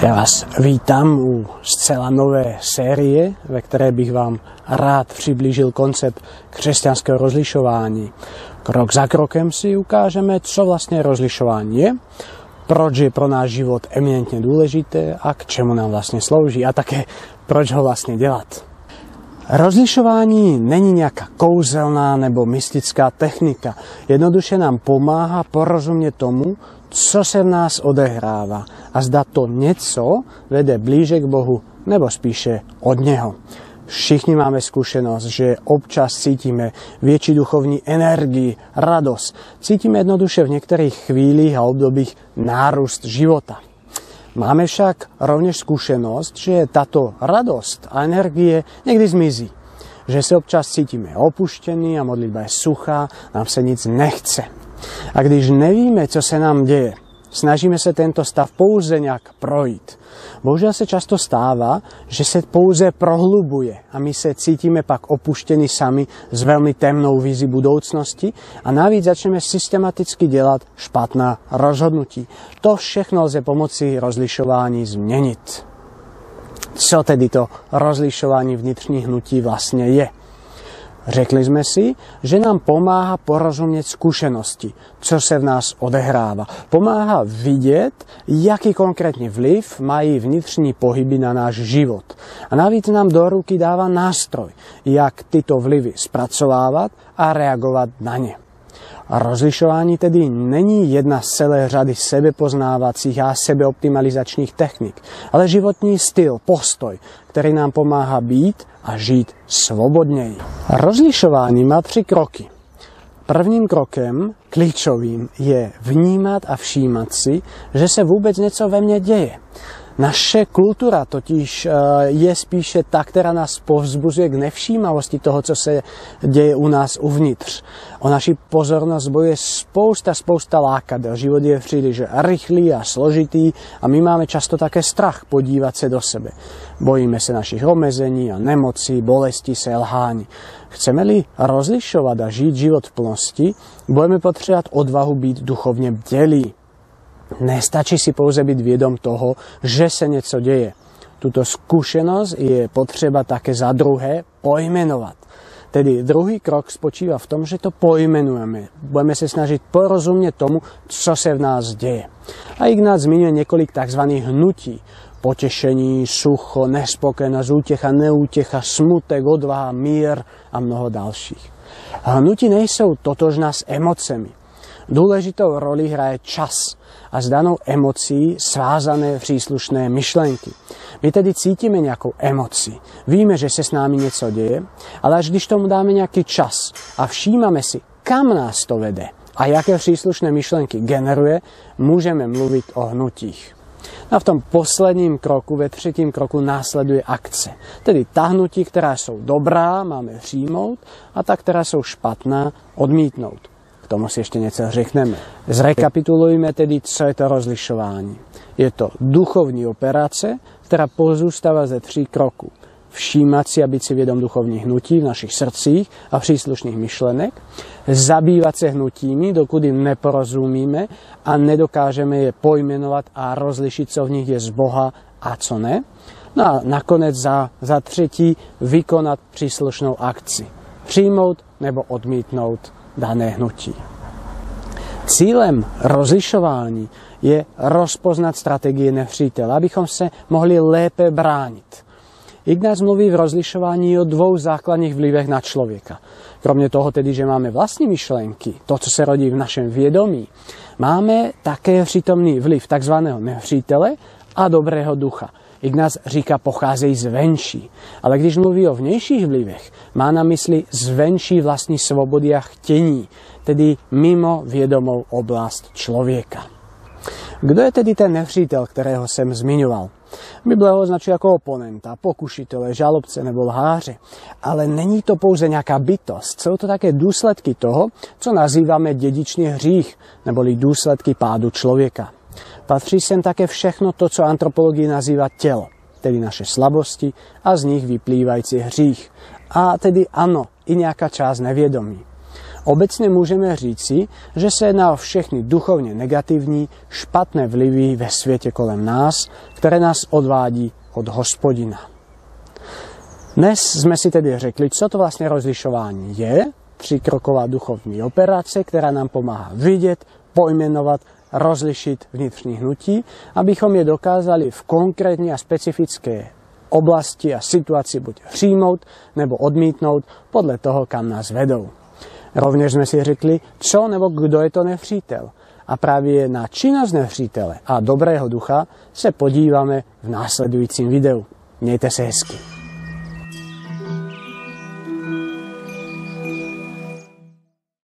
Ja vás vítam u zcela nové série, ve které bych vám rád přiblížil koncept křesťanského rozlišování. Krok za krokem si ukážeme, co vlastně rozlišování je, proč je pro náš život eminentně důležité a k čemu nám vlastně slouží a také proč ho vlastně dělat. Rozlišování není nějaká kouzelná nebo mystická technika. Jednoduše nám pomáha porozumět tomu, co se v nás odehrává a zda to něco vede blíže k Bohu nebo spíše od Něho. Všichni máme skúsenosť, že občas cítime väčší duchovní energii, radosť. Cítime jednoduše v niektorých chvíľach a obdobích nárůst života. Máme však rovnež skúsenosť, že táto radosť a energie niekdy zmizí. Že sa občas cítime opuštení a modlitba je suchá, nám sa nic nechce. A když nevíme, co se nám deje, snažíme se tento stav pouze nějak projít. Bohužel se často stáva, že se pouze prohlubuje a my se cítime pak opuštení sami s veľmi temnou vízi budoucnosti a navíc začneme systematicky dělat špatná rozhodnutí. To všechno lze pomoci rozlišování změnit. Co tedy to rozlišování vnitřních hnutí vlastně je? Řekli sme si, že nám pomáha porozumieť skúsenosti, čo sa v nás odehráva. Pomáha vidieť, jaký konkrétne vliv mají vnitřní pohyby na náš život. A navíc nám do ruky dáva nástroj, jak tyto vlivy spracovávať a reagovať na ne. Rozlišování tedy není jedna z celé řady sebepoznávacích a sebeoptimalizačních technik, ale životní styl, postoj, který nám pomáha být a žít svobodněji. Rozlišování má tři kroky. Prvním krokem, klíčovým, je vnímat a všímat si, že se vůbec něco ve mně děje. Naše kultura totiž eh, je spíše ta, která nás povzbuzuje k nevšímavosti toho, co se děje u nás uvnitř. O naši pozornost bojuje spousta, spousta lákadel. Život je příliš rychlý a složitý a my máme často také strach podívat se do sebe. Bojíme se našich omezení a nemocí, bolesti, selhání. Chceme-li rozlišovat a žít život v plnosti, budeme potřebovat odvahu být duchovně bdělí. Nestačí si pouze byť viedom toho, že sa niečo deje. Tuto skúsenosť je potreba také za druhé pojmenovať. Tedy druhý krok spočíva v tom, že to pojmenujeme. Budeme sa snažiť porozumieť tomu, co sa v nás deje. A Ignác zmiňuje niekoľko tzv. hnutí. Potešení, sucho, nespokojnosť, útecha, neútecha, smutek, odvaha, mír a mnoho ďalších. Hnutí nejsou totožná s emocemi. Dôležitou roli hraje čas a s danou emocí svázané příslušné myšlenky. My tedy cítime nejakú emocii. Víme, že sa s námi niečo deje, ale až když tomu dáme nejaký čas a všímame si, kam nás to vede a jaké příslušné myšlenky generuje, môžeme mluviť o hnutích. A v tom posledním kroku, ve třetím kroku následuje akce. Tedy ta hnutí, která jsou dobrá, máme přijmout a ta, která jsou špatná, odmítnout tomu si ešte niečo řekneme. Zrekapitulujme tedy, co je to rozlišování. Je to duchovní operace, která pozůstává ze tří kroků. Všímať si a byť si viedom duchovních hnutí v našich srdcích a příslušných myšlenek, zabývať se hnutími, dokud im neporozumíme a nedokážeme je pojmenovať a rozlišiť, co v nich je z Boha a co ne. No a nakonec za, za třetí vykonať příslušnou akci. Přijmout nebo odmítnout dané hnutí. Cílem rozlišování je rozpoznat strategie nepřítele, abychom se mohli lépe bránit. Ignác mluví v rozlišování o dvou základních vlivech na člověka. Kromě toho tedy, že máme vlastní myšlenky, to, co se rodí v našem vědomí, máme také přítomný vliv tzv. nepřítele a dobrého ducha. Ignác říká, pocházejí zvenší. Ale když mluví o vnějších vlivech, má na mysli zvenší vlastní svobody a chtění, tedy mimo vědomou oblast člověka. Kdo je tedy ten nepřítel, kterého jsem zmiňoval? Bible ho označuje jako oponenta, pokušitele, žalobce nebo lháře. Ale není to pouze nějaká bytost, jsou to také důsledky toho, co nazýváme dědičný hřích, neboli důsledky pádu člověka. Patří sem také všechno to, co antropologii nazýva telo, tedy naše slabosti a z nich vyplývající hřích. A tedy ano, i nejaká časť neviedomí. Obecně můžeme říci, že se jedná o všechny duchovně negativní, špatné vlivy ve světě kolem nás, které nás odvádí od hospodina. Dnes jsme si tedy řekli, co to vlastně rozlišování je, tříkroková duchovní operace, která nám pomáhá vidět, pojmenovat, rozlišit vnitřní hnutí, abychom je dokázali v konkrétní a specifické oblasti a situaci buď přijmout nebo odmítnout podle toho, kam nás vedou. Rovněž jsme si řekli, co nebo kdo je to nepřítel. A právě na činnost nepřítele a dobrého ducha se podíváme v následujícím videu. Mějte se hezky.